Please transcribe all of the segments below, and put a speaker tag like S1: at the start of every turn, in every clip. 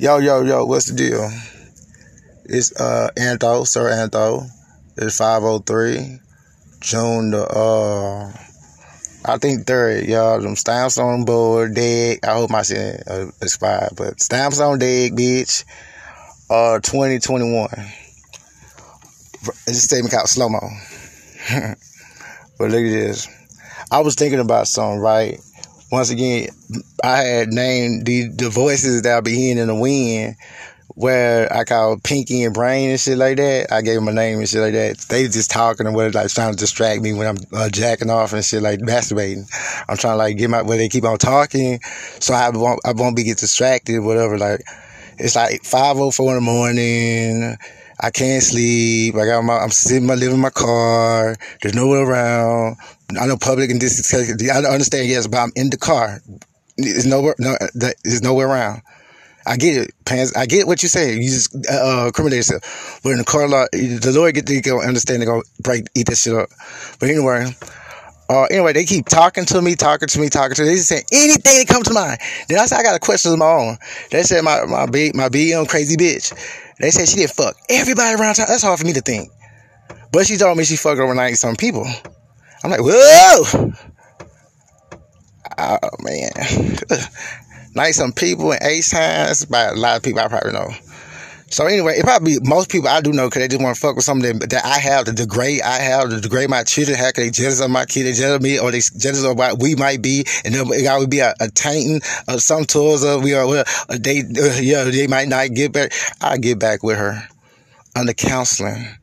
S1: Yo, yo, yo, what's the deal? It's uh Antho, Sir Antho. It's 503. June the uh I think third, y'all. Them stamps on board, dead. I hope my shit uh, expired, but stamps on dead, bitch. Uh 2021. It's a statement called slow mo. but look at this. I was thinking about something, right? Once again, I had named the, the voices that I'll be hearing in the wind, where I call Pinky and Brain and shit like that. I gave them a name and shit like that. They just talking and what like trying to distract me when I'm uh, jacking off and shit like masturbating. I'm trying to like get my where they keep on talking, so I won't I won't be get distracted whatever. Like it's like five oh four in the morning. I can't sleep. I got my, I'm sitting, my living in my car. There's nowhere around. I know public and this I understand, yes, but I'm in the car. There's nowhere, no, there's nowhere around. I get it, pants. I get what you're saying. You just uh, uh criminate yourself. But in the car law, the lawyer get to go understand. They go break, eat that shit up. But anyway, uh, anyway, they keep talking to me, talking to me, talking to me. They just saying anything that comes to mind. Then I said I got a question of my own. They said my my B my BM crazy bitch. They said she did fuck everybody around town. That's hard for me to think. But she told me she fucked over 90 some people. I'm like, whoa! Oh, man. 90 some people in H times by a lot of people I probably know. So anyway, it probably most people I do know because they just want to fuck with something that, that I have, the degrade I have, the degrade my children have, because they jealous of my kid, they jealous of me, or they jealous of what we might be, and then it would be a, a tainting of some tours of we are, they, uh, yeah, they might not get back. I get back with her under counseling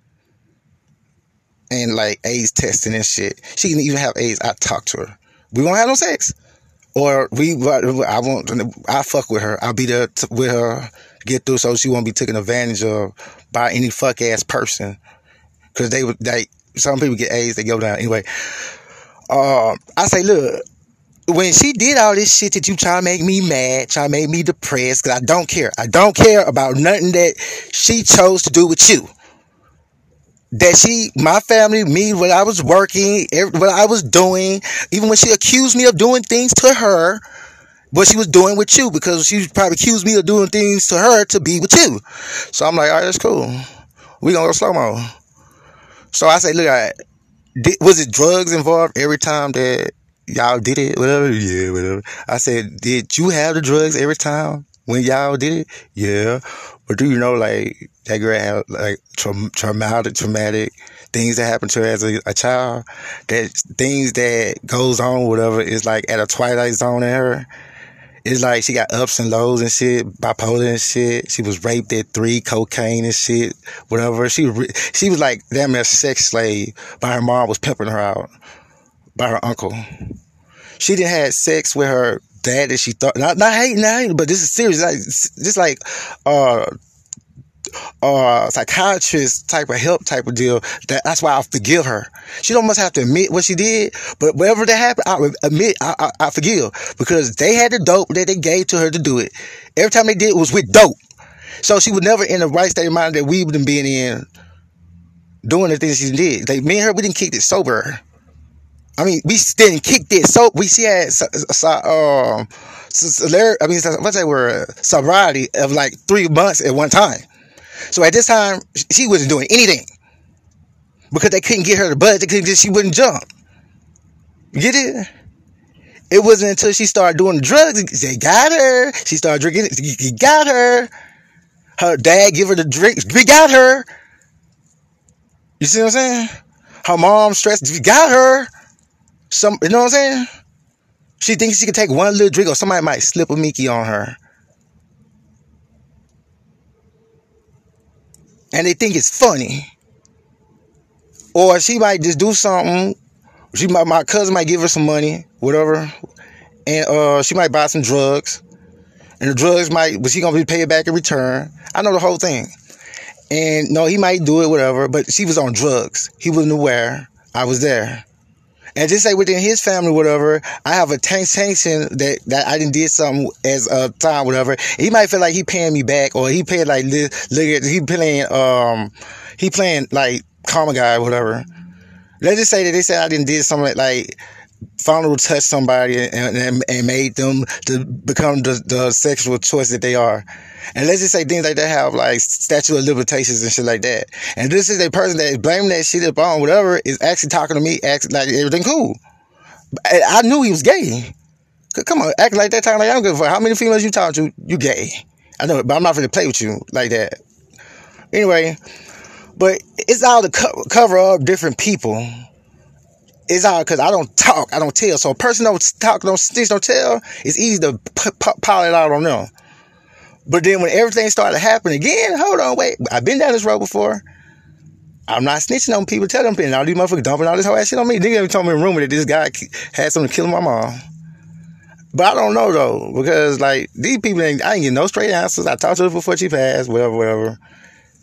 S1: and like AIDS testing and shit. She can even have AIDS. I talk to her. We won't have no sex. Or we, I won't, I fuck with her. I'll be there t- with her, get through so she won't be taken advantage of by any fuck ass person. Cause they would, they, some people get AIDS, they go down. Anyway, uh, I say, look, when she did all this shit that you try to make me mad, try to make me depressed, cause I don't care. I don't care about nothing that she chose to do with you that she, my family, me, when I was working, what I was doing, even when she accused me of doing things to her, what she was doing with you, because she probably accused me of doing things to her to be with you. So I'm like, all right, that's cool. We gonna go slow mo. So I say, look, I, was it drugs involved every time that y'all did it? Whatever, yeah, whatever. I said, did you have the drugs every time when y'all did it? Yeah. But do you know, like, that girl had like tra- traumatic, traumatic things that happened to her as a, a, child. That things that goes on, whatever, is like at a twilight zone in her. It's like she got ups and lows and shit, bipolar and shit. She was raped at three, cocaine and shit, whatever. She she was like damn near sex slave. By her mom was pimping her out by her uncle. She didn't have sex with her dad that she thought not not hating, not hating, but this is serious. Like just like uh uh, psychiatrist type of help type of deal. That that's why I forgive her. She don't must have to admit what she did, but whatever that happened, I admit I, I, I forgive because they had the dope that they gave to her to do it. Every time they did it was with dope, so she was never in the right state of mind that we've been being in, doing the things she did. Like me and her, we didn't kick it sober. I mean, we didn't kick this. so we she had um. I mean, what's that word? Sobriety of like three months at one time. So at this time, she wasn't doing anything because they couldn't get her to budge. They couldn't just, she wouldn't jump. get it? It wasn't until she started doing drugs. They got her. She started drinking. He got her. Her dad give her the drink. We got her. You see what I'm saying? Her mom stressed. We got her. Some, you know what I'm saying? She thinks she can take one little drink or somebody might slip a Mickey on her. and they think it's funny. Or she might just do something. She might, my cousin might give her some money, whatever, and uh, she might buy some drugs, and the drugs might, but she gonna be paid back in return. I know the whole thing, and no, he might do it, whatever. But she was on drugs. He wasn't aware. I was there. And just say within his family, whatever, I have a tank tension that, that I didn't did something as a time, whatever. He might feel like he paying me back or he paid like, look at, he playing, um, he playing like karma guy, whatever. Let's just say that they said I didn't did something like, vulnerable touch somebody and, and, and made them to become the, the sexual choice that they are. And let's just say things like that have like statute of limitations and shit like that. And this is a person that is blaming that shit upon whatever is actually talking to me, acting like everything cool. I knew he was gay. Come on, acting like that, talking like I'm good for how many females you talk to, you gay. I know, but I'm not to play with you like that. Anyway, but it's all to co- cover up different people. It's all because I don't talk, I don't tell. So a person don't talk, don't snitch, don't tell. It's easy to p- p- pile it out on them. But then when everything started happening again, hold on, wait. I've been down this road before. I'm not snitching on people, telling people, all these motherfuckers dumping all this whole ass shit on me. Nigga even told me a rumor that this guy had something to kill my mom. But I don't know though, because like these people ain't, I ain't getting no straight answers. I talked to her before she passed, whatever, whatever.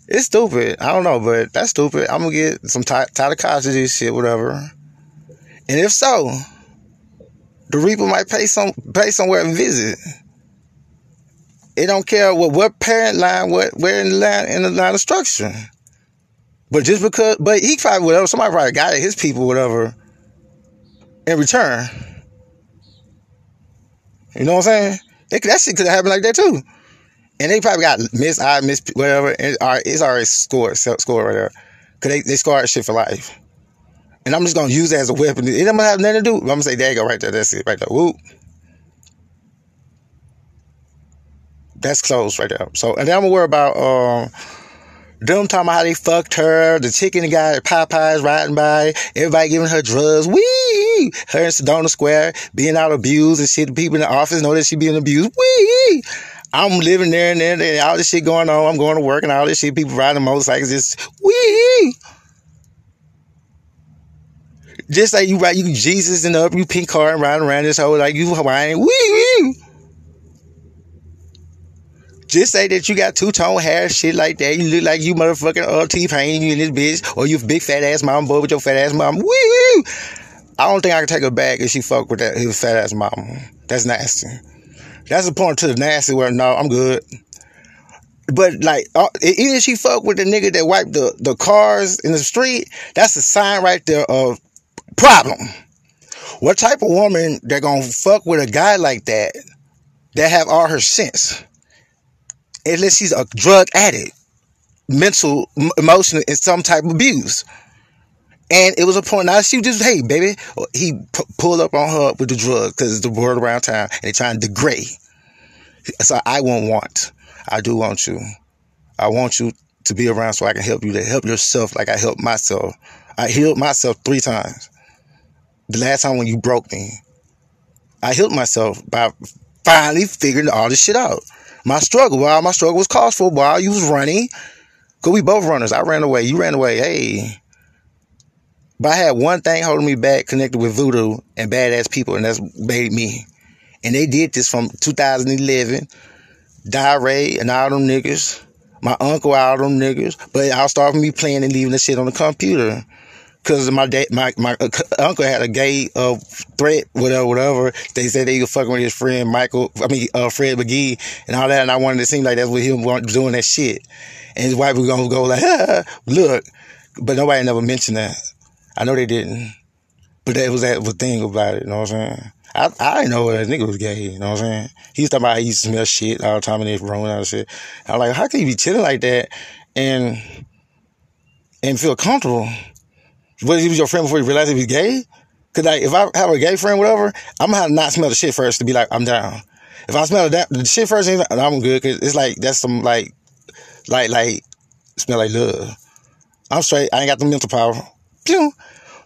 S1: It's stupid. I don't know, but that's stupid. I'm gonna get some Tyler Cosby shit, whatever. And if so, the Reaper might pay some pay somewhere and visit. It don't care what what parent line, what where in the line in the line of structure. But just because, but he probably whatever somebody probably got his people whatever in return. You know what I'm saying? It, that shit could have happened like that too. And they probably got miss I miss whatever. And it's already scored scored right there. Cause they they scored shit for life. And I'm just gonna use it as a weapon. It don't have nothing to do. I'm gonna say, there you go, right there. That's it, right there. Whoop. That's close right there. So, and then I'm gonna worry about um, them talking about how they fucked her, the chicken guy at Popeyes riding by, everybody giving her drugs. Wee! Her in Sedona Square being out abused and shit. The people in the office know that she being abused. Wee! I'm living there and there and all this shit going on. I'm going to work and all this shit. People riding motorcycles just wee. Just like you ride you Jesus and up, you pink car and riding around this whole like you Hawaiian. Wee. Just say that you got two tone hair, shit like that. You look like you motherfucking uh, T Pain, you in this bitch, or you big fat ass mom boy with your fat ass mom. Woo! I don't think I can take her back if she fuck with that his fat ass mom. That's nasty. That's the point to the nasty where no, I'm good. But like, uh, either she fuck with the nigga that wiped the, the cars in the street, that's a sign right there of problem. What type of woman that gonna fuck with a guy like that that have all her sense? Unless she's a drug addict, mental, emotional, and some type of abuse. And it was a point. Now she just, hey, baby, uh, he p- pulled up on her with the drug because the world around town, and they trying to degrade. So I won't want. I do want you. I want you to be around so I can help you to help yourself like I helped myself. I healed myself three times. The last time when you broke me, I healed myself by finally figuring all this shit out my struggle, while my struggle was caused for while you was running. Cause we both runners. I ran away. You ran away. Hey. But I had one thing holding me back connected with voodoo and badass people, and that's made me. And they did this from 2011. Ray and all them niggas. My uncle, all them niggas. But I'll start with me playing and leaving the shit on the computer because my dad, my my uh, uncle had a gay uh, threat, whatever, whatever. They said they were fucking with his friend Michael, I mean uh, Fred McGee, and all that. And I wanted to seem like that's what he was doing that shit. And his wife was gonna go like, look, but nobody never mentioned that. I know they didn't, but that was that thing about it. You know what I'm saying? I I didn't know that nigga was gay. You know what I'm saying? He was talking about he used to smell shit all the time in his room and all that shit. I'm like, how can you be chilling like that and and feel comfortable? If he was your friend before you realized he was gay? Cause like if I have a gay friend, whatever, I'm gonna have to not smell the shit first to be like I'm down. If I smell the shit first, I'm good. Cause it's like that's some like, like like smell like love. I'm straight. I ain't got the mental power. Pew.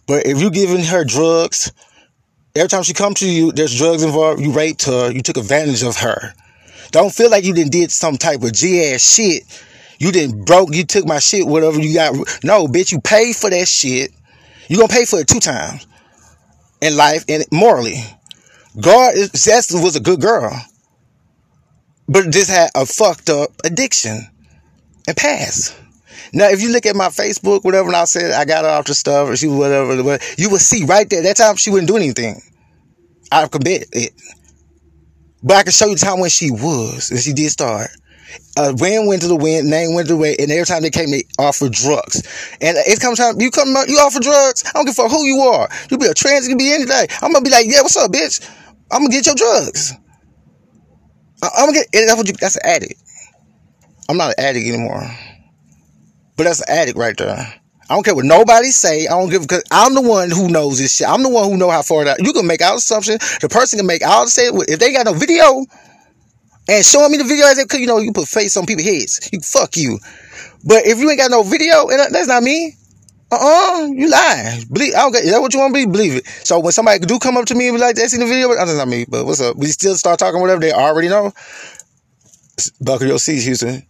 S1: But if you giving her drugs, every time she come to you, there's drugs involved. You raped her. You took advantage of her. Don't feel like you didn't did some type of G ass shit. You didn't broke. You took my shit. Whatever you got. No, bitch. You paid for that shit. You're gonna pay for it two times in life and morally. God is Cecily was a good girl. But just had a fucked up addiction and passed. Now, if you look at my Facebook, whatever, and I said I got her off the stuff, or she whatever, whatever, you would see right there. That time she wouldn't do anything. I commit it. But I can show you the time when she was, and she did start. Uh, wind went to the wind, name went to the wind, and every time they came, they offered drugs. And it comes time you come, you offer drugs. I don't give a fuck who you are. You be a trans, you can be anything. I'm gonna be like, yeah, what's up, bitch? I'm gonna get your drugs. I, I'm gonna get. That's what you. That's an addict. I'm not an addict anymore. But that's an addict right there. I don't care what nobody say. I don't give because I'm the one who knows this shit. I'm the one who know how far that you can make out assumption. The person can make out say if they got no video and showing me the video as because you know you put face on people's heads. You fuck you. But if you ain't got no video, and that's not me. Uh-uh, you lying. Believe, I don't get, is that what you want to be? Believe it. So when somebody do come up to me and be like, that's in the video, but that's not me, but what's up? We still start talking whatever they already know. Buckle your seats, Houston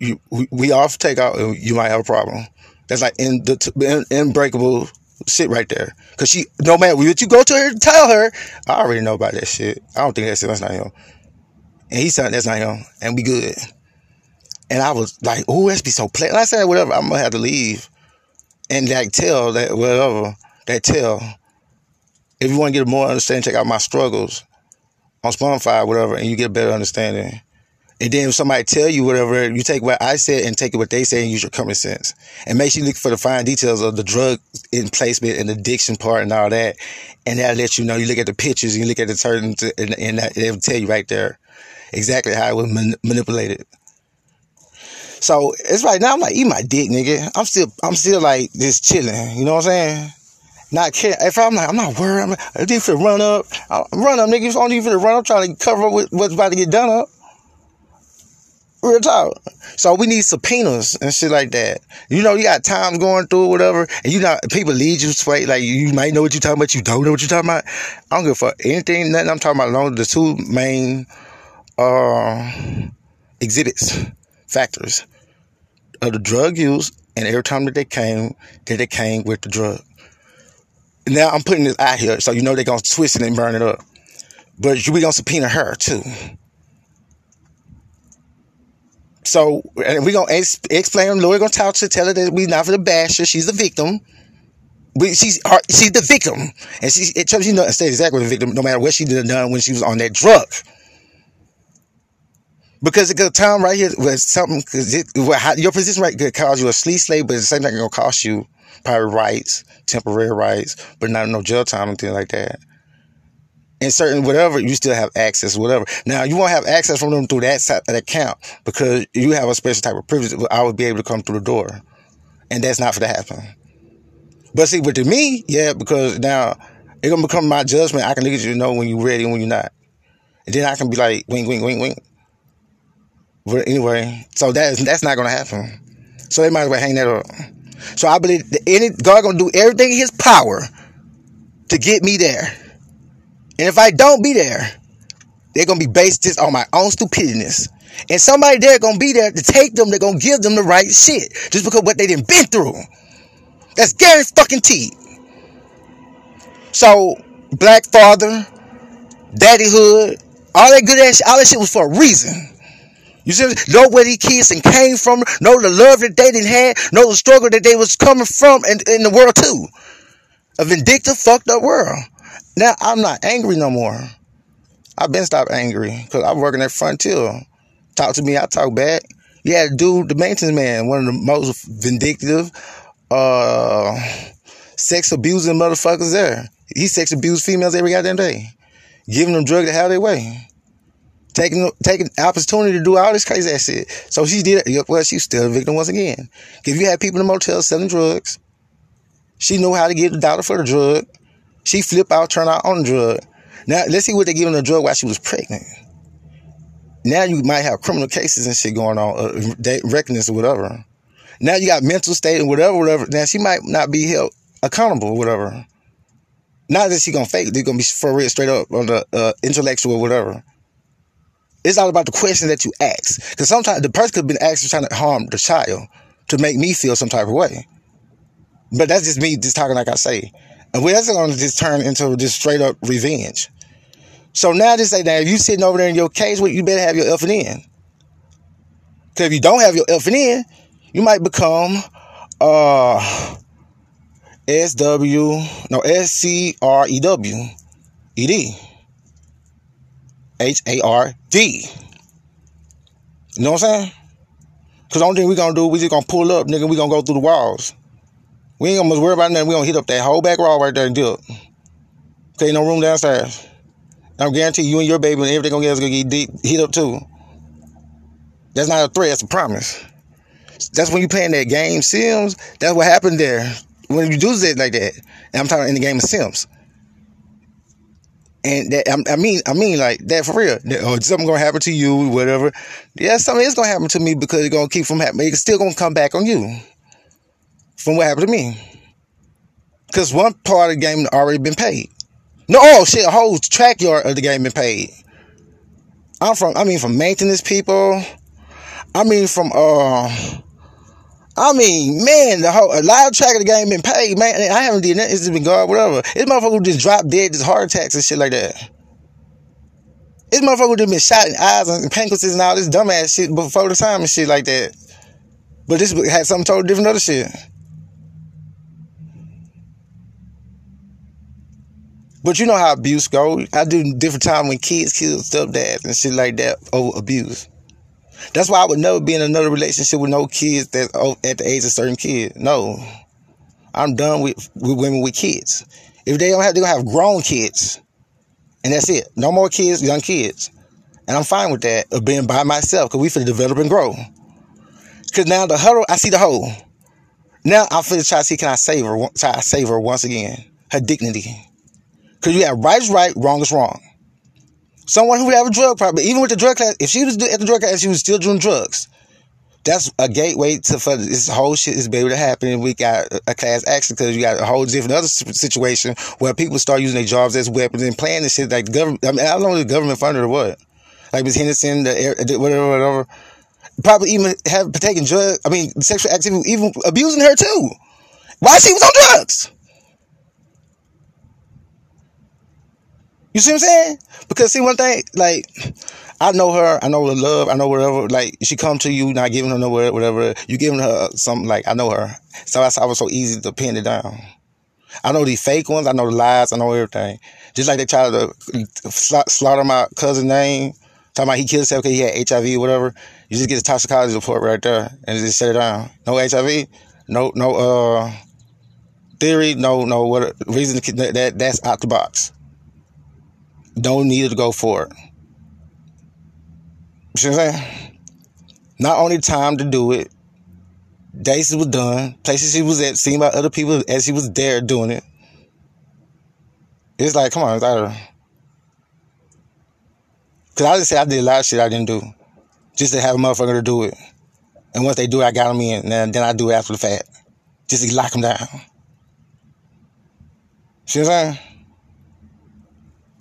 S1: you, we, we off takeout, you might have a problem. That's like in the in, unbreakable shit right there. Cause she, no matter what you go to her, and tell her, I already know about that shit. I don't think that's that's not him. And he said that's not him, and we good. And I was like, oh, that's be so plain. I said, whatever, I'm gonna have to leave, and like tell that whatever that tell. If you want to get more understanding, check out my struggles on Spotify, whatever, and you get a better understanding. And then if somebody tell you whatever, you take what I said and take what they say and use your common sense. And make sure you look for the fine details of the drug in placement and addiction part and all that. And that'll let you know. You look at the pictures you look at the certain, and, and that, it'll tell you right there exactly how it was man- manipulated. So it's right now. I'm like, eat my dick, nigga. I'm still, I'm still like just chilling. You know what I'm saying? Not care. If I'm like, I'm not worried. I'm like, if you run up, I'll run up, nigga. I don't even run up, trying to cover up what's about to get done up. Real talk. So we need subpoenas and shit like that. You know, you got times going through whatever, and you know, people lead you straight. Like you might know what you're talking about, you don't know what you're talking about. I don't give a fuck anything, nothing I'm talking about alone. The two main uh exhibits, factors of the drug use, and every time that they came, that they came with the drug. Now I'm putting this out here, so you know they're gonna twist it and burn it up. But we gonna subpoena her too. So, and we're going to explain, Lori to talk to tell her that we not for the basher. She's the victim. We, she's her, she's the victim. And she, it tells you know, stay exactly the victim, no matter what she did done when she was on that drug. Because it could time right here was something, cause it, well, your position right could cause you a sleep slave, but at the same time, it's going to cost you probably rights, temporary rights, but not no jail time, and things like that in certain whatever, you still have access, whatever. Now you won't have access from them through that, that account because you have a special type of privilege. I would be able to come through the door, and that's not for to happen. But see, with to me, yeah, because now it's gonna become my judgment. I can look at you to know when you're ready and when you're not, and then I can be like, wing, wing, wing, wink. But anyway, so that's that's not gonna happen. So they might as well hang that up. So I believe that any God gonna do everything in His power to get me there. And if I don't be there, they're gonna be based just on my own stupidness. And somebody there gonna be there to take them, they're gonna give them the right shit. Just because what they didn't been through. That's T. So, black father, daddyhood, all that good ass all that shit was for a reason. You see, know where these kids and came from, know the love that they didn't have, know the struggle that they was coming from in, in the world too. A vindictive, fucked up world. Now I'm not angry no more. I've been stopped angry because I'm working at Frontier. Talk to me, I talk back. You had a dude, the maintenance man, one of the most vindictive, uh, sex abusing motherfuckers there. He sex abused females every goddamn day, giving them drugs to have their way, taking taking opportunity to do all this crazy ass shit. So she did. Well, she's still a victim once again. If you had people in the motel selling drugs, she knew how to get the dollar for the drug. She flip out, turn out on the drug. Now let's see what they giving the drug while she was pregnant. Now you might have criminal cases and shit going on, uh, recklessness or whatever. Now you got mental state and whatever, whatever. Now she might not be held accountable or whatever. Not that she gonna fake, they're gonna be for real straight up on the uh, intellectual or whatever. It's all about the question that you ask. Because sometimes the person could have been actually trying to harm the child to make me feel some type of way. But that's just me just talking like I say. And we that's going to just turn into just straight up revenge. So now just say that if you sitting over there in your cage, well, you better have your effing in. Because if you don't have your effing in, you might become uh SW, no, S C R E W E D H A R D. You know what I'm saying? Cause the only thing we're gonna do, we just gonna pull up, nigga. We gonna go through the walls. We ain't gonna worry about nothing. We gonna hit up that whole back wall right there and do it. Okay, no room downstairs. I'm guarantee you and your baby and everything gonna get, gonna get deep, hit up too. That's not a threat. That's a promise. That's when you playing that game Sims. That's what happened there when you do it like that. And I'm talking in the game of Sims. And that, I mean, I mean, like that for real. That, oh, something gonna happen to you, whatever. Yeah, something is gonna happen to me because it's gonna keep from happening. It's still gonna come back on you from what happened to me. Because one part of the game already been paid. No, oh shit, a whole track yard of the game been paid. I'm from, I mean, from maintenance people. I mean, from, uh, I mean, man, the whole a live track of the game been paid, man. I haven't did nothing. It's been gone, whatever. This motherfucker just dropped dead, just heart attacks and shit like that. This motherfucker just been shot in eyes and pancreases and all this dumbass shit before the time and shit like that. But this had something totally different other shit. But you know how abuse go. I do different time when kids kill stepdads and shit like that over abuse. That's why I would never be in another relationship with no kids that oh, at the age of certain kids. No, I'm done with, with women with kids. If they don't have, they're gonna have grown kids, and that's it. No more kids, young kids, and I'm fine with that of being by myself because we to develop and grow. Because now the huddle, I see the hole. Now I'm finna try to see can I save her, try to save her once again, her dignity. Because you have right is right, wrong is wrong. Someone who would have a drug problem, even with the drug class, if she was at the drug class, she was still doing drugs. That's a gateway to for this whole shit is able to happen. We got a class action because you got a whole different other situation where people start using their jobs as weapons and playing this shit like the government. I mean, I don't know the government funded or what. Like Miss Henderson, the whatever, whatever. Probably even have taken drugs. I mean, sexual activity, even abusing her too. Why she was on drugs? You see what I'm saying? Because see one thing, like I know her, I know her love, I know whatever. Like she come to you, not giving her no whatever. You giving her something like I know her, so that's it was so easy to pin it down. I know these fake ones, I know the lies, I know everything. Just like they try to slaughter my cousin name, talking about he killed himself because he had HIV whatever. You just get the toxicology report right there and just shut it down. No HIV, no no uh theory, no no what reason that that's out the box. Don't need to go for it. You know what I'm saying? Not only time to do it, days was done, places she was at, seen by other people as she was there doing it. It's like, come on, it's out of Cause I just say I did a lot of shit I didn't do. Just to have a motherfucker to do it. And once they do it, I got them in. And then, I do it after the fact. Just to lock them down. See what I'm saying?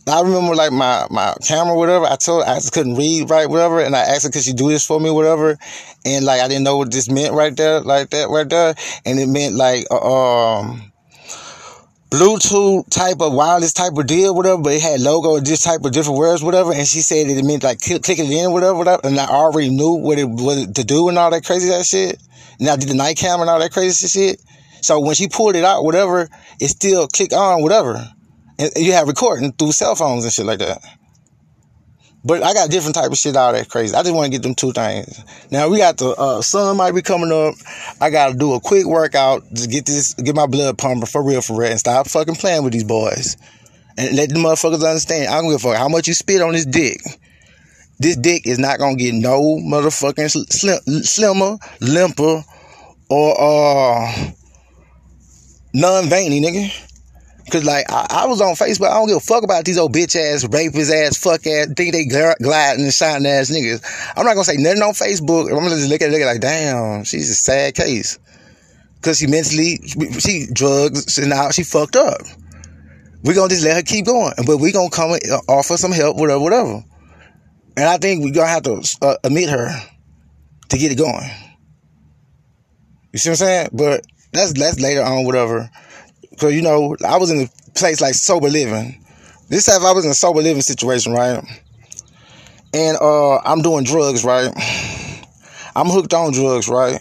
S1: I remember like my, my camera, whatever. I told I just couldn't read right, whatever, and I asked her, "Could she do this for me, whatever?" And like I didn't know what this meant right there, like that right there, and it meant like uh, um. Bluetooth type of wireless type of deal, whatever, but it had logo and this type of different words, whatever. And she said it meant like click, clicking it in, whatever, whatever. And I already knew what it was to do and all that crazy that shit. And I did the night camera and all that crazy shit. So when she pulled it out, whatever, it still clicked on, whatever. You have recording through cell phones and shit like that. But I got different type of shit out that crazy. I just want to get them two things. Now we got the uh, sun might be coming up. I got to do a quick workout to get this, get my blood pumping for real, for real, and stop fucking playing with these boys. And let the motherfuckers understand. I don't give a fuck how much you spit on this dick. This dick is not gonna get no motherfucking slim, slimmer, limper, or uh, non-veiny, nigga. Cause like I, I, was on Facebook, I don't give a fuck about these old bitch ass, rapist ass, fuck ass, think they gliding and shining ass niggas. I'm not gonna say nothing on Facebook. I'm gonna just look at it like, damn, she's a sad case. Cause she mentally, she drugs and now she fucked up. We gonna just let her keep going, but we gonna come and offer some help, whatever, whatever. And I think we gonna have to uh, admit her to get it going. You see what I'm saying? But that's that's later on, whatever. Cause you know, I was in a place like sober living. This time I was in a sober living situation, right? And uh I'm doing drugs, right? I'm hooked on drugs, right?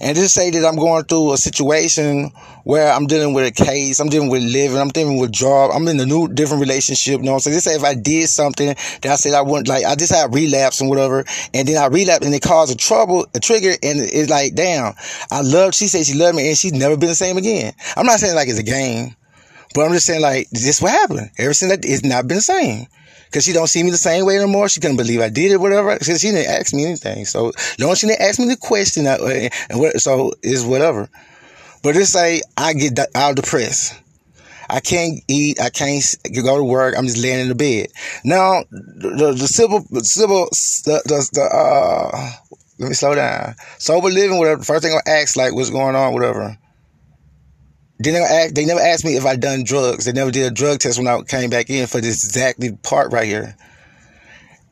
S1: and just say that I'm going through a situation where I'm dealing with a case, I'm dealing with living, I'm dealing with job, I'm in a new different relationship, you know what I'm saying? Say if I did something that I said I wouldn't like I just had relapse and whatever, and then I relapse and it caused a trouble, a trigger, and it's like, damn, I love she said she loved me and she's never been the same again. I'm not saying like it's a game, but I'm just saying like this what happened. Ever since that it's not been the same. Cause she don't see me the same way anymore. She couldn't believe I did it, whatever. Cause she didn't ask me anything. So long she didn't ask me the question, uh, and what, so it's whatever. But it's like I get out depressed. I can't eat. I can't go to work. I'm just laying in the bed. Now, the, the civil, the civil, the, the, the uh, let me slow down. Sober living, whatever. First thing I ask, like, what's going on, whatever. They never asked, they never asked me if I done drugs. They never did a drug test when I came back in for this exactly part right here.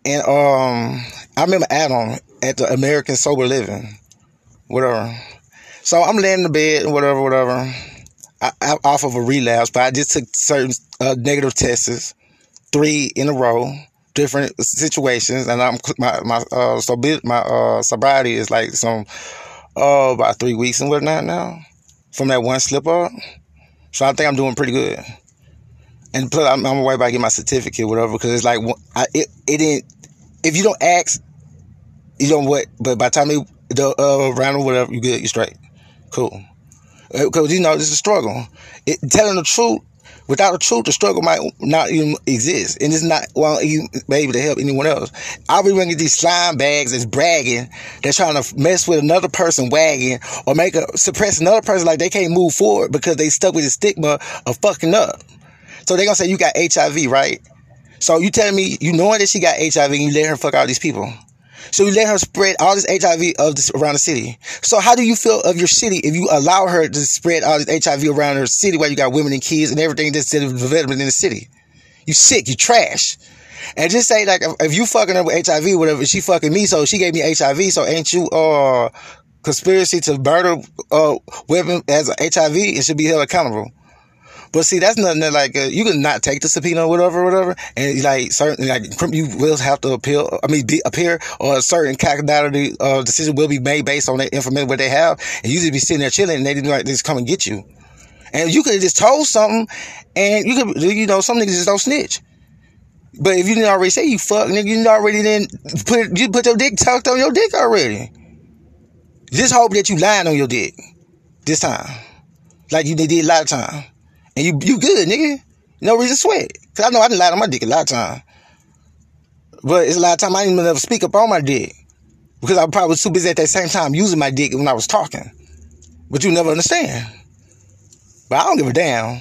S1: And um, I remember Adam at the American Sober Living, whatever. So I'm laying in the bed, whatever, whatever. I, off of a relapse, but I just took certain uh, negative tests, three in a row, different situations, and I'm my my uh so my uh sobriety is like some uh about three weeks and whatnot now from that one slip up. So I think I'm doing pretty good. And plus, I'm, I'm way about to get my certificate, whatever, because it's like I, it it didn't. If you don't ask, you don't what. But by the time you the uh, round or whatever, you get you straight. Cool. Because uh, you know this is a struggle. It, telling the truth Without the truth, the struggle might not even exist, and it's not well even be able to help anyone else. I'll be bringing these slime bags that's bragging, that's trying to mess with another person wagging or make a suppress another person like they can't move forward because they stuck with the stigma of fucking up. So they gonna say you got HIV, right? So you telling me you knowing that she got HIV and you let her fuck all these people? So you let her spread all this HIV of this around the city. So how do you feel of your city if you allow her to spread all this HIV around her city while you got women and kids and everything that's development in the city? You sick, you trash. And just say like if you fucking her with HIV, whatever, she fucking me, so she gave me HIV, so ain't you uh conspiracy to murder uh women as HIV? It should be held accountable. But see, that's nothing that like uh, you can not take the subpoena or whatever, whatever, and like certain like you will have to appeal. I mean, be, appear or a certain calculated uh, decision will be made based on that information what they have, and you just be sitting there chilling, and they didn't like just come and get you. And you could have just told something, and you could, you know, some niggas just don't snitch. But if you didn't already say you fuck, nigga, you already didn't put you put your dick tucked on your dick already. Just hope that you lying on your dick this time, like you did a lot of time. And you you good, nigga. No reason to sweat. Cause I know I done lied on my dick a lot of time. But it's a lot of time I didn't even ever speak up on my dick. Because I was probably was too busy at that same time using my dick when I was talking. But you never understand. But I don't give a damn.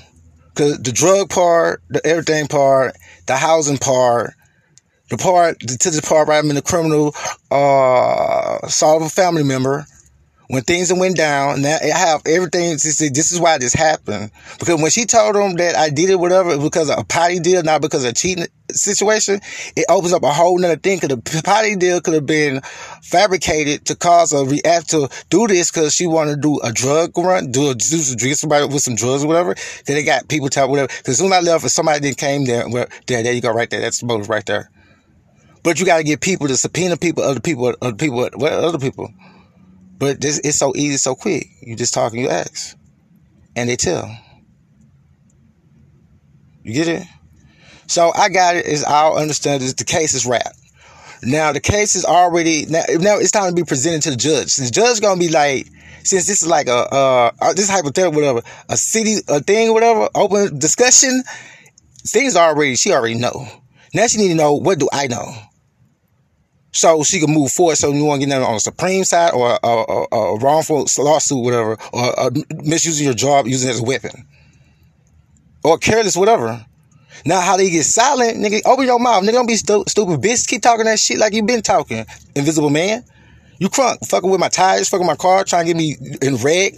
S1: Cause the drug part, the everything part, the housing part, the part the to the part where I'm in the criminal uh solve a family member, when things went down, now I have everything to say, this is why this happened. Because when she told them that I did it, whatever, because of a potty deal, not because of a cheating situation, it opens up a whole nother thing. Cause the potty deal could have been fabricated to cause a react to do this because she wanted to do a drug run, do a, do somebody with some drugs or whatever. Then they got people tell whatever. Cause soon I left, somebody then came there, well, there, there you go, right there. That's the motive right there. But you got to get people to subpoena people, other people, other people, what other people. But this, it's so easy, so quick. You just talk and you ask. And they tell. You get it? So I got it. Is I'll understand this. The case is wrapped. Now the case is already now. Now it's time to be presented to the judge. The judge gonna be like, since this is like a uh this hypothetical, whatever, a city, a thing, whatever, open discussion. Things already she already know. Now she need to know what do I know so she can move forward. So you want to get on the Supreme side or a, a, a wrongful lawsuit, whatever, or uh, misusing your job, using it as a weapon, or careless, whatever. Now, how they get silent, nigga, open your mouth. Nigga, don't be stu- stupid, bitch. Keep talking that shit like you been talking. Invisible man. You crunk, fucking with my tires, fucking my car, trying to get me in wreck,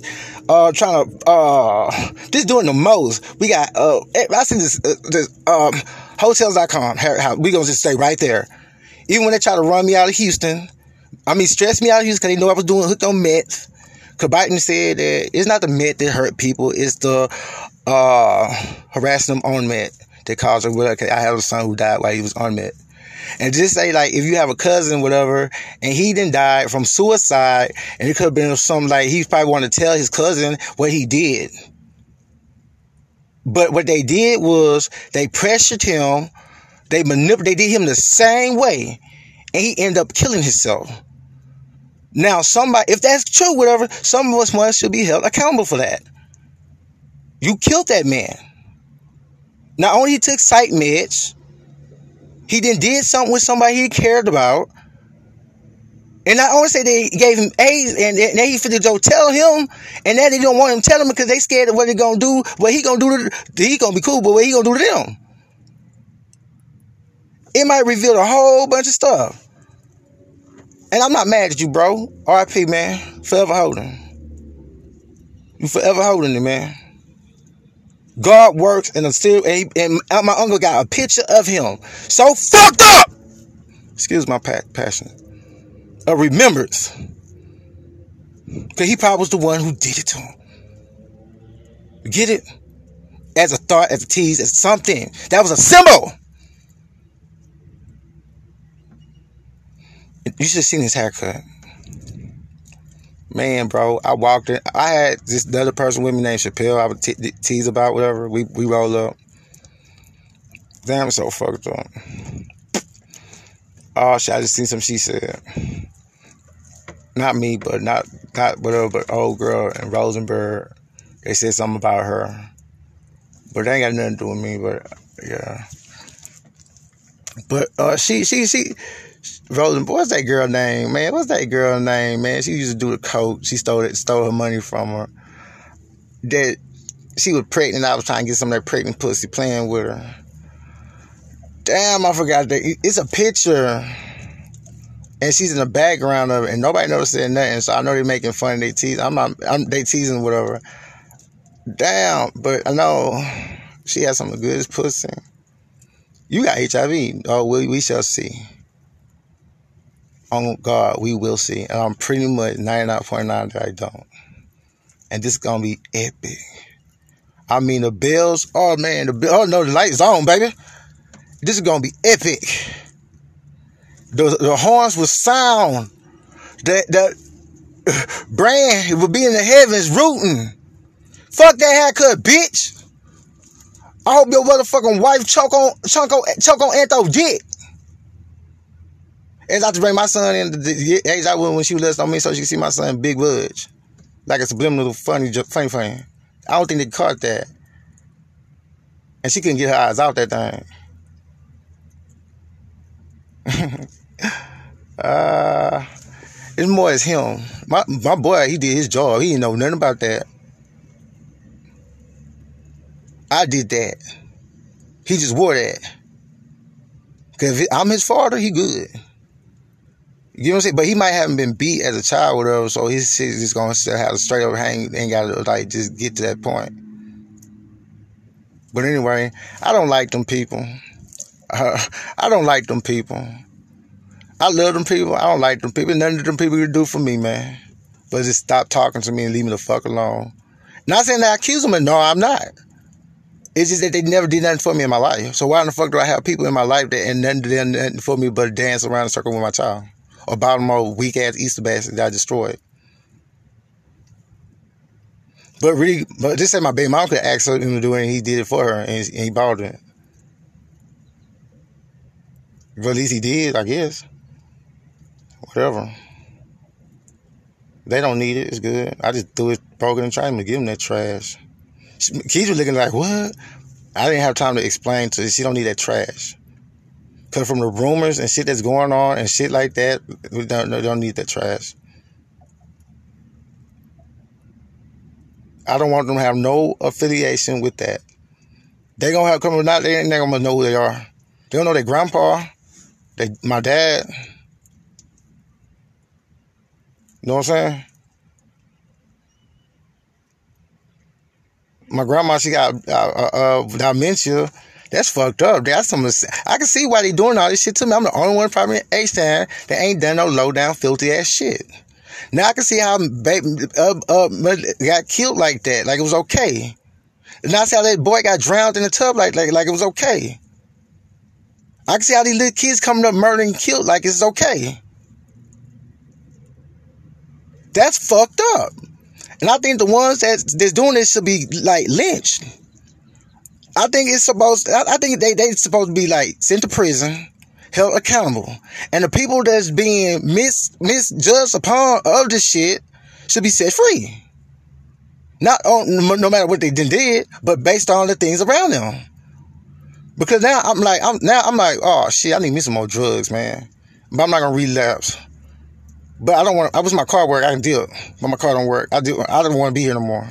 S1: uh, trying to, uh, just doing the most. We got, uh, I seen this, uh, this, um, hotels.com. We gonna just stay right there. Even when they tried to run me out of Houston, I mean, stress me out of Houston because they know I was doing hooked on meth. Cause Biden said that it's not the meth that hurt people, it's the uh, harassing them on meth that caused it. I had a son who died while he was on meth. And just say like if you have a cousin, whatever, and he didn't die from suicide, and it could have been something like he probably wanted to tell his cousin what he did. But what they did was they pressured him, they manipulated, they did him the same way, and he ended up killing himself. Now, somebody, if that's true, whatever, some of us must should be held accountable for that. You killed that man. Not only he took psych meds, he then did something with somebody he cared about. And not only say they gave him AIDS and they he finna go tell him, and then they don't want him tell him because they scared of what they gonna do, what he gonna do to, he gonna be cool, but what he gonna do to them. It might reveal a whole bunch of stuff. And I'm not mad at you, bro. RIP, man. Forever holding. You forever holding it, man. God works and I'm still, and, and my uncle got a picture of him. So fucked up! Excuse my passion. A remembrance. Because he probably was the one who did it to him. get it? As a thought, as a tease, as something. That was a symbol. You should have seen his haircut. Man, bro, I walked in. I had this other person with me named Chappelle. I would te- tease about whatever. We we roll up. Damn, so fucked up. Oh shit! I just seen some. She said, not me, but not not whatever, but old girl and Rosenberg. They said something about her, but they ain't got nothing to do with me. But yeah, but uh, she she she Rosen, what's that girl name, man? What's that girl name, man? She used to do the coke. She stole it, stole her money from her. That she was pregnant. I was trying to get some of that pregnant pussy playing with her. Damn, I forgot that. It's a picture. And she's in the background of it, and nobody noticed nothing. So I know they're making fun. They tease. I'm not. I'm. They teasing whatever. Damn, but I know she has some of the goodest pussy. You got HIV. Oh, we we shall see on God, we will see. And I'm pretty much 99.9 that I don't. And this is going to be epic. I mean, the bells, oh man, the oh no, the light's on, baby. This is going to be epic. The, the horns will sound. That, that brand will be in the heavens rooting. Fuck that haircut, bitch. I hope your motherfucking wife choke on, choke on, choke on Antho dick. As I to bring my son in the age I would when she was on me so she could see my son Big Budge. Like a subliminal funny, funny, funny. I don't think they caught that. And she couldn't get her eyes out that thing. uh, it's more as him. My my boy, he did his job. He didn't know nothing about that. I did that. He just wore that. Cause if I'm his father, he good. You know what I'm saying? But he might haven't been beat as a child or whatever, so he's just gonna still have a straight up hang ain't gotta like just get to that point. But anyway, I don't like them people. Uh, I don't like them people. I love them people. I don't like them people. None of them people can do for me, man. But just stop talking to me and leave me the fuck alone. Not saying that I accuse them, no, I'm not. It's just that they never did nothing for me in my life. So why in the fuck do I have people in my life that and nothing did nothing for me but dance around the circle with my child? Or Baltimore weak ass Easter basket that I destroyed. But really, but just say my baby mom could ask him to do it, and he did it for her, and, he bought it. But at least he did, I guess. Whatever. They don't need it. It's good. I just threw it, broke it, and tried to give him that trash. Keith was looking like, what? I didn't have time to explain to her. She don't need that trash. Cause from the rumors and shit that's going on and shit like that, we don't, don't need that trash. I don't want them to have no affiliation with that. They gonna have come not they ain't gonna know who they are. They don't know their grandpa, they my dad. You know what I'm saying? My grandma, she got uh, uh, uh, dementia that's fucked up. That's some. I can see why they doing all this shit to me. I'm the only one probably in H Town that ain't done no low down filthy ass shit. Now I can see how baby uh, uh, got killed like that. Like it was okay. And I see how that boy got drowned in the tub like like like it was okay. I can see how these little kids coming up murdering and killed like it's okay. That's fucked up. And I think the ones that that's doing this should be like lynched. I think it's supposed. I, I think they they supposed to be like sent to prison, held accountable, and the people that's being mis misjudged upon of this shit should be set free. Not on no matter what they did, but based on the things around them. Because now I'm like, I'm now I'm like, oh shit, I need me some more drugs, man. But I'm not gonna relapse. But I don't want. I wish my car work. I can deal. But my car don't work. I do. I don't want to be here no more.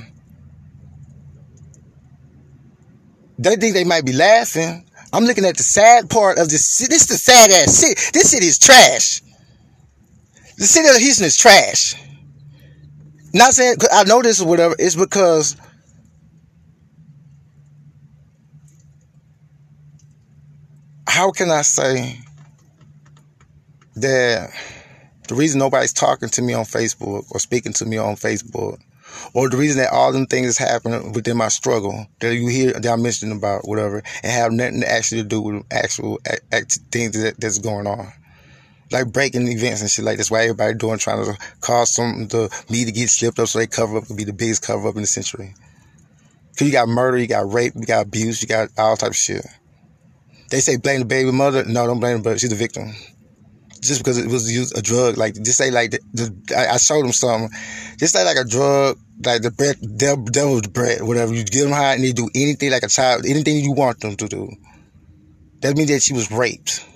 S1: They think they might be laughing. I'm looking at the sad part of this. This is the sad ass city. This city is trash. The city of Houston is trash. Not saying I know this or whatever. It's because how can I say that the reason nobody's talking to me on Facebook or speaking to me on Facebook, or the reason that all them things is happening within my struggle that you hear that I'm mentioning about whatever, and have nothing to actually do with actual act, act, things that, that's going on. Like breaking events and shit like this, why everybody doing trying to cause something to me to get slipped up so they cover up to be the biggest cover up in the century. Cause you got murder, you got rape, you got abuse, you got all type of shit. They say blame the baby mother. No, don't blame her, but she's the victim. Just because it was used a drug, like just say like the, the I, showed them something. Just say like a drug, like the devil, devil's bread, whatever. You get them high and they do anything like a child, anything you want them to do. That means that she was raped.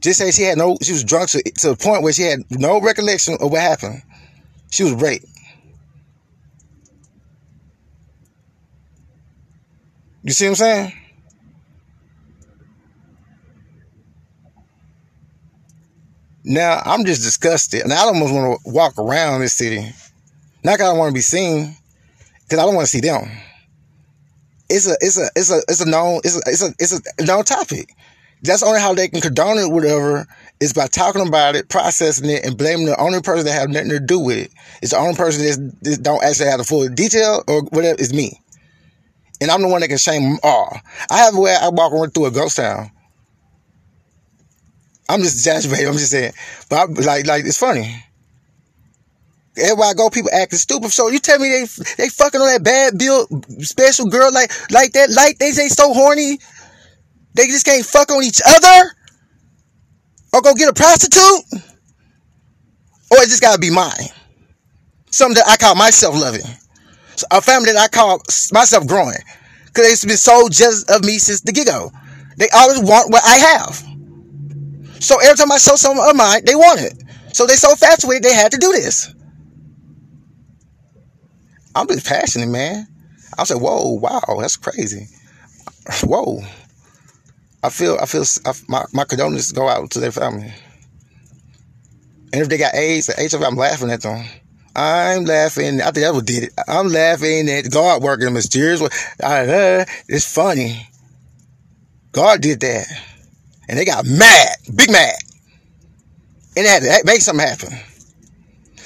S1: Just say she had no, she was drunk to, to the point where she had no recollection of what happened. She was raped. You see what I'm saying? Now I'm just disgusted, and I don't almost want to walk around this city. Not because I want to be seen, because I don't want to see them. It's a, it's a, it's a, it's a known, it's a, it's a, it's a known topic. That's only how they can condone it, whatever, is by talking about it, processing it, and blaming the only person that have nothing to do with it. It's the only person that don't actually have the full detail or whatever is me. And I'm the one that can shame them all. I have where I walk around through a ghost town I'm just exaggerating. I'm just saying, but I, like, like it's funny. Everywhere I go, people acting stupid. So you tell me they they fucking on that bad bill special girl like like that? Like they say so horny, they just can't fuck on each other, or go get a prostitute, or it just gotta be mine. Something that I call myself loving, a family that I call myself growing, because they've been so jealous of me since the get go. They always want what I have. So every time I show something of mine, they want it. So they so infatuated they had to do this. I'm just passionate, man. I was like, whoa, wow, that's crazy. Whoa. I feel, I feel, I, my, my condolences go out to their family. And if they got AIDS, the HIV, I'm laughing at them. I'm laughing. I think that what did it. I'm laughing at God working in mysterious way. Uh, it's funny. God did that. And they got mad, big mad. And they had to make something happen.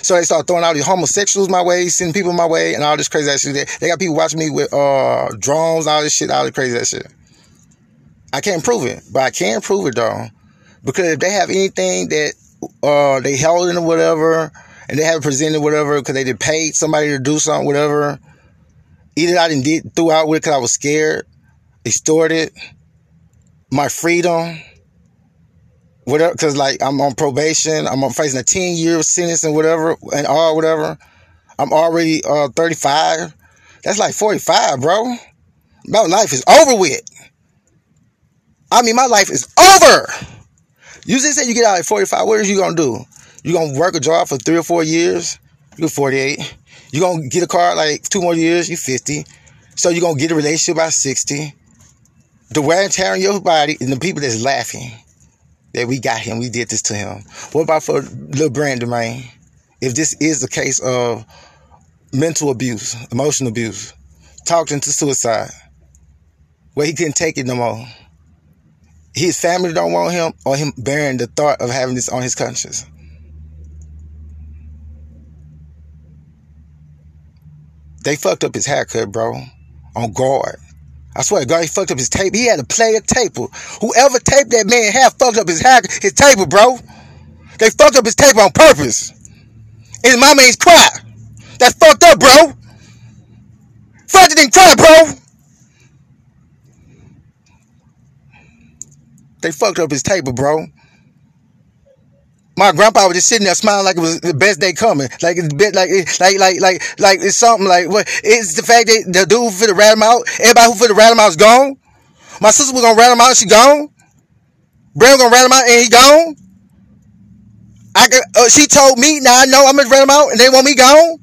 S1: So they start throwing all these homosexuals my way, sending people my way, and all this crazy ass shit. They got people watching me with uh, drones, all this shit, all this crazy ass shit. I can't prove it, but I can prove it though. Because if they have anything that uh, they held in or whatever, and they haven't presented whatever because they did paid somebody to do something, whatever. Either I didn't did threw out with it because I was scared, extorted, my freedom, whatever, because like I'm on probation, I'm facing a 10 year sentence and whatever, and all whatever. I'm already uh 35. That's like 45, bro. My life is over with. I mean, my life is over. You just say you get out at 45. What are you gonna do? You gonna work a job for three or four years? You're 48. You gonna get a car like two more years? You're 50. So you're gonna get a relationship by 60. The wear and tear on your body and the people that's laughing that we got him, we did this to him. What about for little Brandon, man? If this is the case of mental abuse, emotional abuse, talked into suicide, where he couldn't take it no more. His family don't want him, or him bearing the thought of having this on his conscience. They fucked up his haircut, bro. On guard. I swear to God, he fucked up his tape. He had to play a taper. Whoever taped that man had fucked up his hack, his taper, bro. They fucked up his tape on purpose. And my man's cry. That's fucked up, bro. Fuck didn't cry, bro. They fucked up his taper, bro. My grandpa was just sitting there smiling like it was the best day coming. Like it's bit like like like like like it's something like what it's the fact that the dude for the rat him out. Everybody who for the rat him out is gone. My sister was gonna rat him out, she gone. Brad gonna rat him out and he gone. I uh, she told me, now I know I'm gonna rat him out and they want me gone.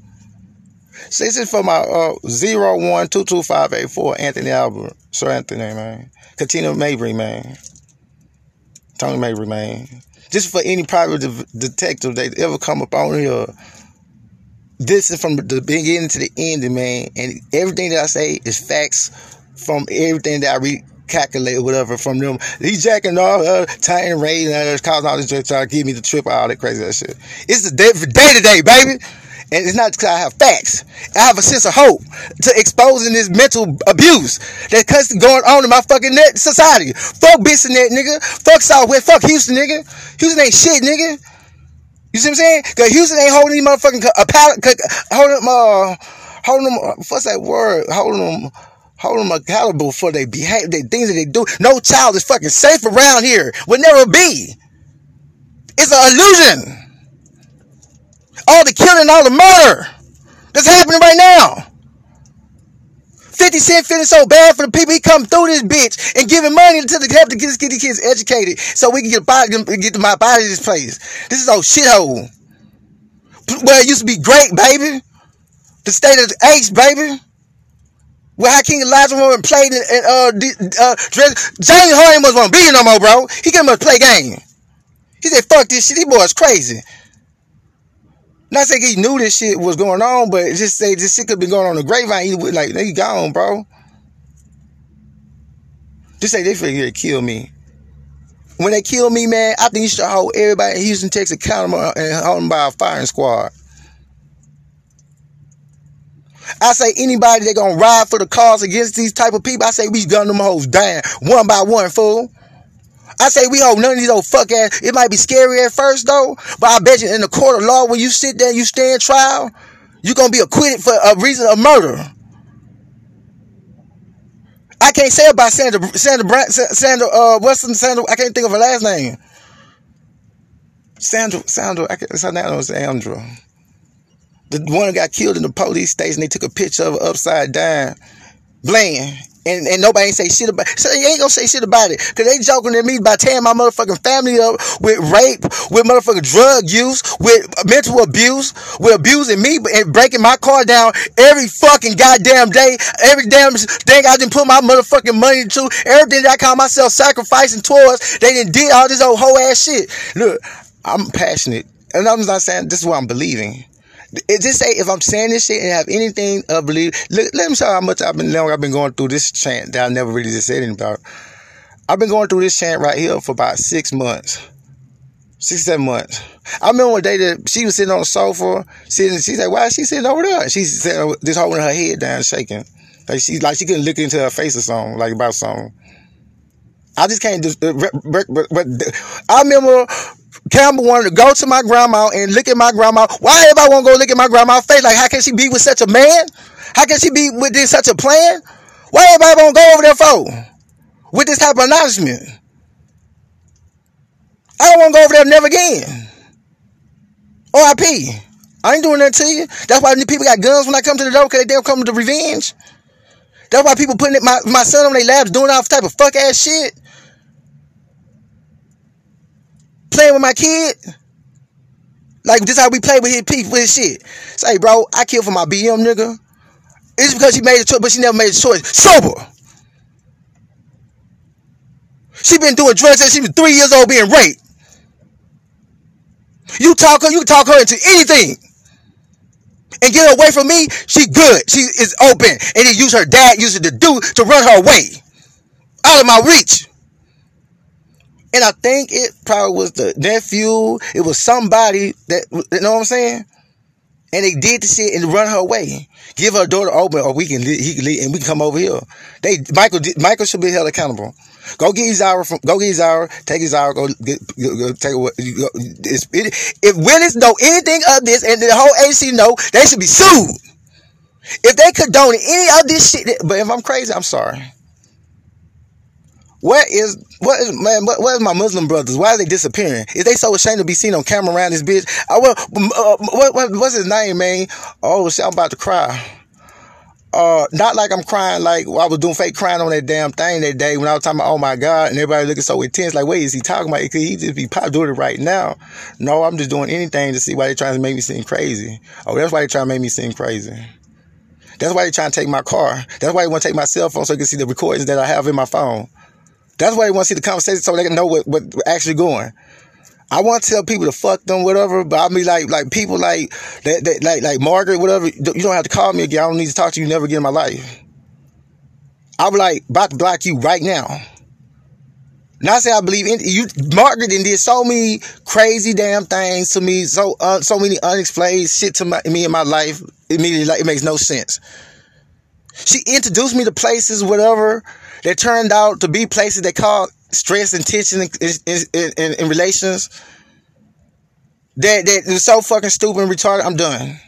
S1: This is for my uh zero one two two five eight four Anthony Albert. Sir Anthony, man. Katina Mabry, man. Tony Mabry, man just for any private de- detective that ever come up on here. This is from the beginning to the end, man. And everything that I say is facts from everything that I recalculate, whatever, from them. These jacking off, uh, tying rain, uh, causing all this, trying to give me the trip, all that crazy that shit. It's the day to day, baby. And it's not because I have facts. I have a sense of hope to exposing this mental abuse that's going on in my fucking net society. Fuck Bissonnet, nigga. Fuck Southwest. Fuck Houston, nigga. Houston ain't shit, nigga. You see what I'm saying? Cause Houston ain't holding these motherfucking a pallet, holding them, uh, holding them. What's that word? Holding them, holding them accountable for their behavior, the things that they do. No child is fucking safe around here. Will never be. It's an illusion all the killing, all the murder that's happening right now. 50 Cent feeling so bad for the people. He come through this bitch and giving money to the help to get, these kids educated so we can get, body, get my body this place. This is old shithole. Where it used to be great, baby. The state of the H, baby. Where Hakeem Olajuwon played and uh, uh, James Harden was one be no more, bro. He can't much play game. He said, "Fuck this shit. These boys crazy." Not saying he knew this shit was going on, but just say this shit could be going on the grapevine. He would like, they gone, bro. Just say they figure to kill me. When they kill me, man, I think you should hold everybody in Houston, Texas accountable uh, and hold them by a firing squad. I say anybody that gonna ride for the cause against these type of people, I say we gun them hoes down one by one, fool. I say we hold none of these old fuck ass. It might be scary at first though, but I bet you in the court of law when you sit there, you stand trial, you're gonna be acquitted for a reason of murder. I can't say about Sandra, Sandra, Sandra, uh, the Sandra? I can't think of her last name. Sandra, Sandra, I can't, her name was Sandra. The one that got killed in the police station, they took a picture of her upside down, Bland. And, and nobody ain't say shit about it. So they ain't gonna say shit about it. Cause they joking at me by tearing my motherfucking family up with rape, with motherfucking drug use, with mental abuse, with abusing me and breaking my car down every fucking goddamn day. Every damn thing I didn't put my motherfucking money into. Everything that I call myself sacrificing towards, they didn't did all this old whole ass shit. Look, I'm passionate. And I'm not saying this is what I'm believing. It just say if I'm saying this shit and have anything of believe, let, let me show how much I've been long I've been going through this chant that I never really just said anything about. I've been going through this chant right here for about six months. Six, seven months. I remember one day that she was sitting on the sofa, sitting, she said, Why is she sitting over there? She said just holding her head down, shaking. Like she like she couldn't look into her face or something, like about something. I just can't just, but, but, but I remember Campbell wanted to go to my grandma and look at my grandma. Why everybody want to go look at my grandma's face? Like, how can she be with such a man? How can she be with this such a plan? Why everybody want to go over there for? With this type of announcement. I don't want to go over there never again. RIP. I ain't doing that to you. That's why people got guns when I come to the door because they don't come to revenge. That's why people putting my, my son on their laps doing all type of fuck ass shit. Playing with my kid. Like this how we play with his people with his shit. Say, bro, I killed for my BM nigga. It's because she made a choice, but she never made a choice. Sober. She been doing drugs since she was three years old being raped. You talk her, you talk her into anything. And get away from me, she good. She is open. And he used her dad, used it to do to run her away. Out of my reach. And I think it probably was the nephew. It was somebody that, you know what I'm saying? And they did the shit and run her away. Give her door to open, or we can he can leave, and we can come over here. They Michael Michael should be held accountable. Go get his hour from. Go get hour. Take his hour. Go get. Go, go take what. If Willis know anything of this, and the whole AC know, they should be sued. If they condone any of this shit, but if I'm crazy, I'm sorry. Where is what is man? What, my Muslim brothers? Why are they disappearing? Is they so ashamed to be seen on camera around this bitch? I well, uh, what, what what's his name, man? Oh shit, I'm about to cry. Uh, not like I'm crying like I was doing fake crying on that damn thing that day when I was talking about, oh my God, and everybody looking so intense, like, wait, is he talking about? Could he just be doing it right now? No, I'm just doing anything to see why they're trying to make me seem crazy. Oh, that's why they're trying to make me seem crazy. That's why they're trying to take my car. That's why they want to take my cell phone so they can see the recordings that I have in my phone. That's why they want to see the conversation so they can know what, what actually going. I want to tell people to fuck them, whatever, but I mean, like, like people like that, that, like, like Margaret, whatever. You don't have to call me again. I don't need to talk to you never again in my life. I'm like about to block you right now. Not say I believe in you. Margaret and did so many crazy damn things to me, so uh, so many unexplained shit to my, me in my life. Immediately, like it makes no sense. She introduced me to places, whatever, that turned out to be places that caused stress and tension in, in, in, in relations. That that was so fucking stupid and retarded. I'm done.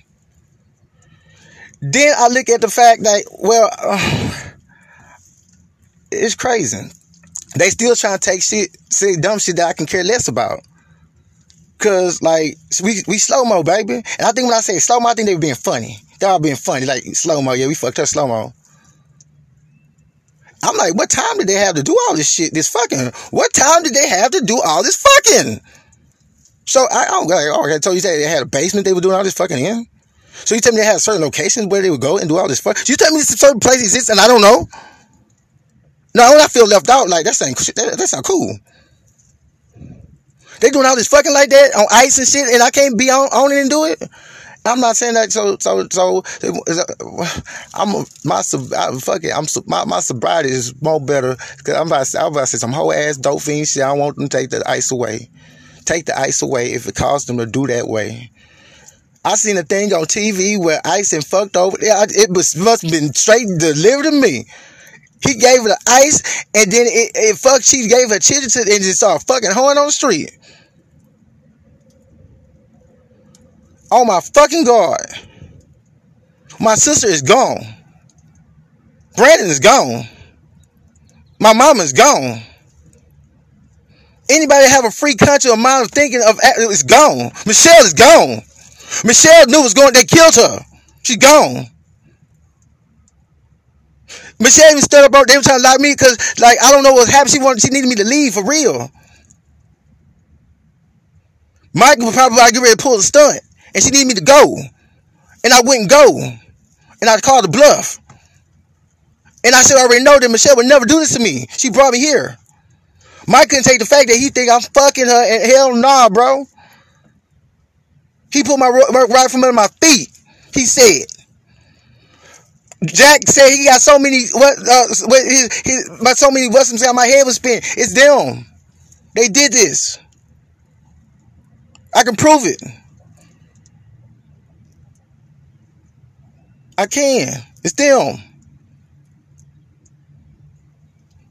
S1: Then I look at the fact that well, uh, it's crazy. They still trying to take shit, say dumb shit that I can care less about. Cause like we we slow mo, baby. And I think when I say slow mo, I think they were being funny. They all being funny, like slow mo. Yeah, we fucked up slow mo. I'm like, what time did they have to do all this shit? This fucking. What time did they have to do all this fucking? So I, don't like, oh, I told you they had a basement they were doing all this fucking in. So you tell me they had certain locations where they would go and do all this fuck. You tell me this certain places exist and I don't know. No, when I feel left out, like that's ain't that, that's not cool. They doing all this fucking like that on ice and shit, and I can't be on, on it and do it. I'm not saying that. So, so, so, I'm my fuck it. I'm my my sobriety is more better because I'm about to, I'm about to say some whole ass dope fiend shit. I want them to take the ice away. Take the ice away if it caused them to do that way. I seen a thing on TV where ice and fucked over. It was must have been straight delivered to me. He gave her the ice, and then it, it fucked. She gave her children to, and just started fucking hoeing on the street. Oh my fucking God. My sister is gone. Brandon is gone. My mama is gone. Anybody have a free country or mind of thinking of is gone. Michelle is gone. Michelle knew was going. They killed her. She's gone. Michelle even stood up. They were trying to lock me because, like, I don't know what happened. She wanted. She needed me to leave for real. Was probably get ready to pull the stunt and she needed me to go. And I wouldn't go. And I called the bluff. And I said, I already know that Michelle would never do this to me. She brought me here. Mike couldn't take the fact that he think I'm fucking her. And hell nah, bro. He put my right from under my feet. He said. Jack said he got so many what uh, what his, his my so many what's saying my head was spinning. It's them. They did this. I can prove it. I can. It's them.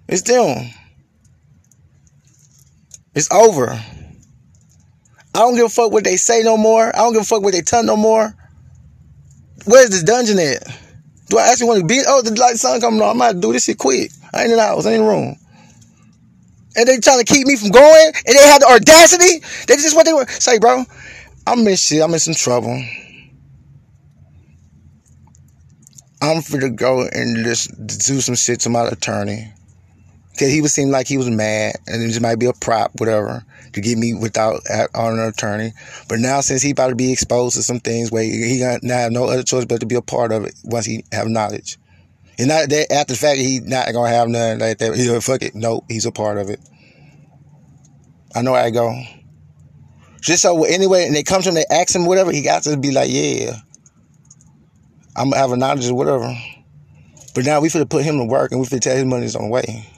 S1: It's them. It's over. I don't give a fuck what they say no more. I don't give a fuck what they tell no more. Where's this dungeon at? Do I actually want to be? Oh, the light sun coming on. I'm about to do this shit quick. I ain't in the house. I ain't in the room. And they trying to keep me from going. And they had the audacity. They just what they were. Say, bro, I'm in shit. I'm in some trouble. I'm for to go and just do some shit to my attorney. Cause he would seem like he was mad and it just might be a prop, whatever, to get me without on an attorney. But now since he about to be exposed to some things where he got now have no other choice but to be a part of it once he have knowledge. And not that after the fact he not gonna have nothing like that. He'll fuck it. Nope, he's a part of it. I know I go. Just so anyway, and they come to him, they ask him whatever, he got to be like, yeah. I'm have a knowledge or whatever. But now we finna put him to work and we finna tell his money's on the way.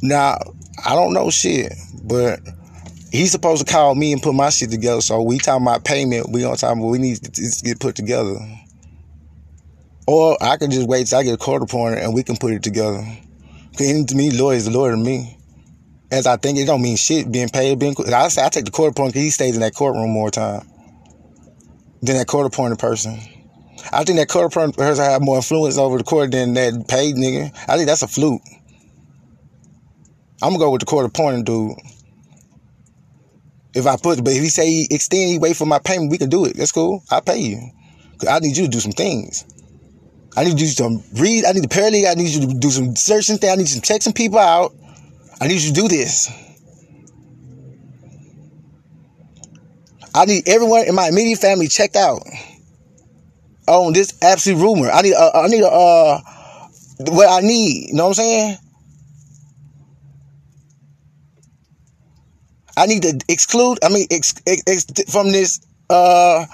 S1: Now, I don't know shit, but He's supposed to call me and put my shit together. So we talking about payment. We on time, but we need to get put together. Or I can just wait till I get a court appointed and we can put it together. Cause to me, lawyer is a lawyer to me. As I think it don't mean shit being paid. Being, I say I take the court appointed because he stays in that courtroom more time than that court appointed person. I think that court appointed person have more influence over the court than that paid nigga. I think that's a fluke. I'm gonna go with the court appointed dude. If I put, but if he say he extend, he wait for my payment, we can do it. That's cool. I pay you. Cause I need you to do some things. I need you to read. I need the paralegal. I need you to do some searching things. I need you to check some people out. I need you to do this. I need everyone in my immediate family checked out on this absolute rumor. I need. Uh, I need. Uh, what I need. You know what I'm saying? I need to exclude, I mean, ex, ex, ex, from this uh,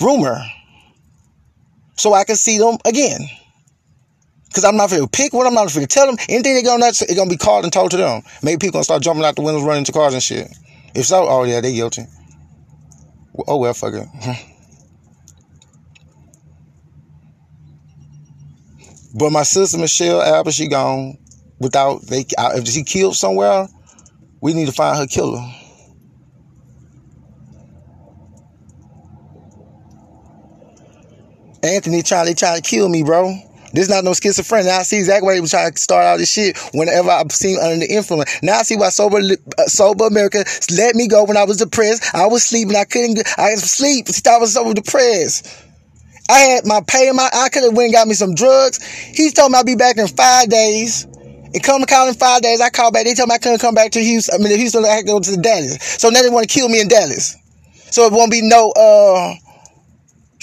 S1: rumor so I can see them again. Because I'm not to pick what I'm not to tell them. Anything they're to it's to be called and told to them. Maybe people to start jumping out the windows, running into cars and shit. If so, oh yeah, they guilty. Oh well, fuck it. but my sister Michelle Albert, she gone without they. If she killed somewhere, we need to find her killer. Anthony trying to try to kill me, bro. This is not no schizophrenia. Now I see exactly why he was trying to start all this shit whenever I've seen under the influence. Now I see why sober uh, sober America let me go when I was depressed. I was sleeping. I couldn't. I was asleep. I was so depressed. I had my pay. My I could have went and got me some drugs. He told me I'd be back in five days. And come call in five days. I called back. They told me I couldn't come back to Houston. I mean, Houston, I had to go to Dallas. So now they want to kill me in Dallas. So it won't be no uh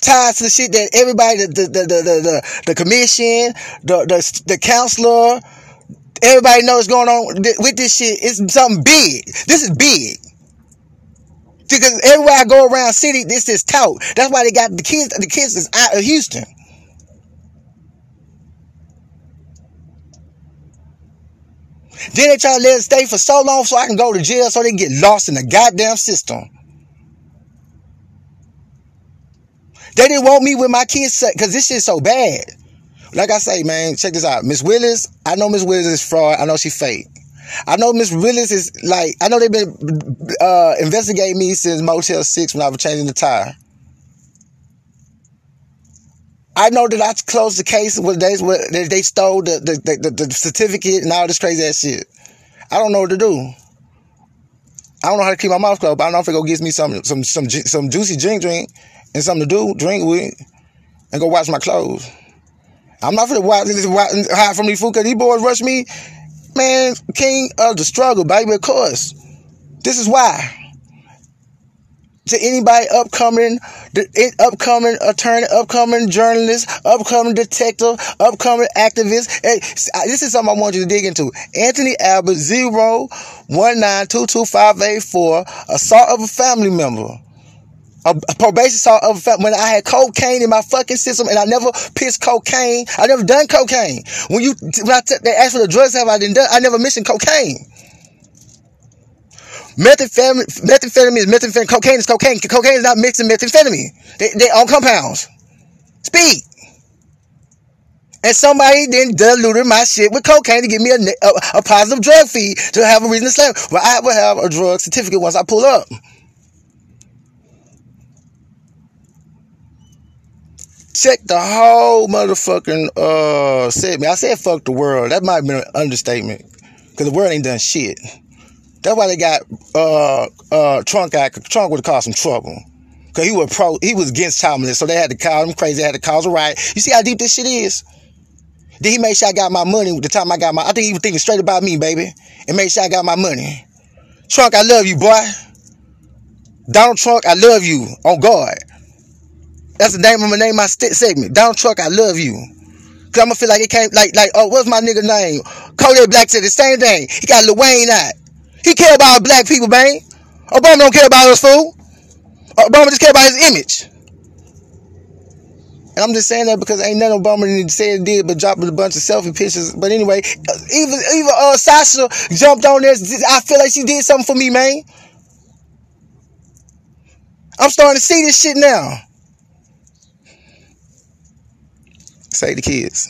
S1: ties to the shit that everybody, the the the the the, the commission, the the the counselor, everybody knows going on with this shit. It's something big. This is big. Because everywhere I go around city, this is tout. That's why they got the kids. The kids is out of Houston. Then they try to let it stay for so long so I can go to jail so they can get lost in the goddamn system. They didn't want me with my kids because this shit's so bad. Like I say, man, check this out. Miss Willis, I know Miss Willis is fraud. I know she fake. I know Miss Willis is like, I know they've been uh, investigating me since Motel 6 when I was changing the tire. I know that I closed the case with days where they stole the, the, the, the certificate and all this crazy ass shit. I don't know what to do. I don't know how to keep my mouth closed, but I don't know if it go get me some some some some juicy drink drink and something to do, drink with, and go wash my clothes. I'm not gonna watch, hide from these fools because these boys rush me. Man, king of the struggle, baby, of course. This is why. To anybody upcoming, the upcoming attorney, upcoming journalist, upcoming detective, upcoming activist. Hey, this is something I want you to dig into. Anthony Albert, zero one nine two two five eight four, assault of a family member a, probation saw of when I had cocaine in my fucking system and I never pissed cocaine. I never done cocaine. When you when I t- they asked for the drugs have I done I never mentioned cocaine. Methamphetamine, methamphetamine is methamphetamine. Cocaine is cocaine. Cocaine is not mixing methamphetamine. They they on compounds. Speed. And somebody then diluted my shit with cocaine to give me a, a, a positive drug feed to have a reason to slam. Well, I will have a drug certificate once I pull up. Check the whole motherfucking uh segment. I said fuck the world. That might have been an understatement. Cause the world ain't done shit. That's why they got uh uh Trump guy Trunk would have caused some trouble. Cause he was pro he was against child. So they had to call him crazy, they had to cause a riot. You see how deep this shit is? Then he made sure I got my money the time I got my I think he was thinking straight about me, baby. And made sure I got my money. Trunk, I love you, boy. Donald Trump, I love you. On God. That's the name I'm gonna name my st- segment. Donald truck, I love you. Cause I'm gonna feel like it came like like oh what's my nigga name? Kodak Black said the same thing. He got Lil Wayne out. He care about black people, man. Obama don't care about us fool. Obama just care about his image. And I'm just saying that because ain't nothing Obama said did but drop a bunch of selfie pictures. But anyway, even even uh Sasha jumped on this. I feel like she did something for me, man. I'm starting to see this shit now. Save the kids.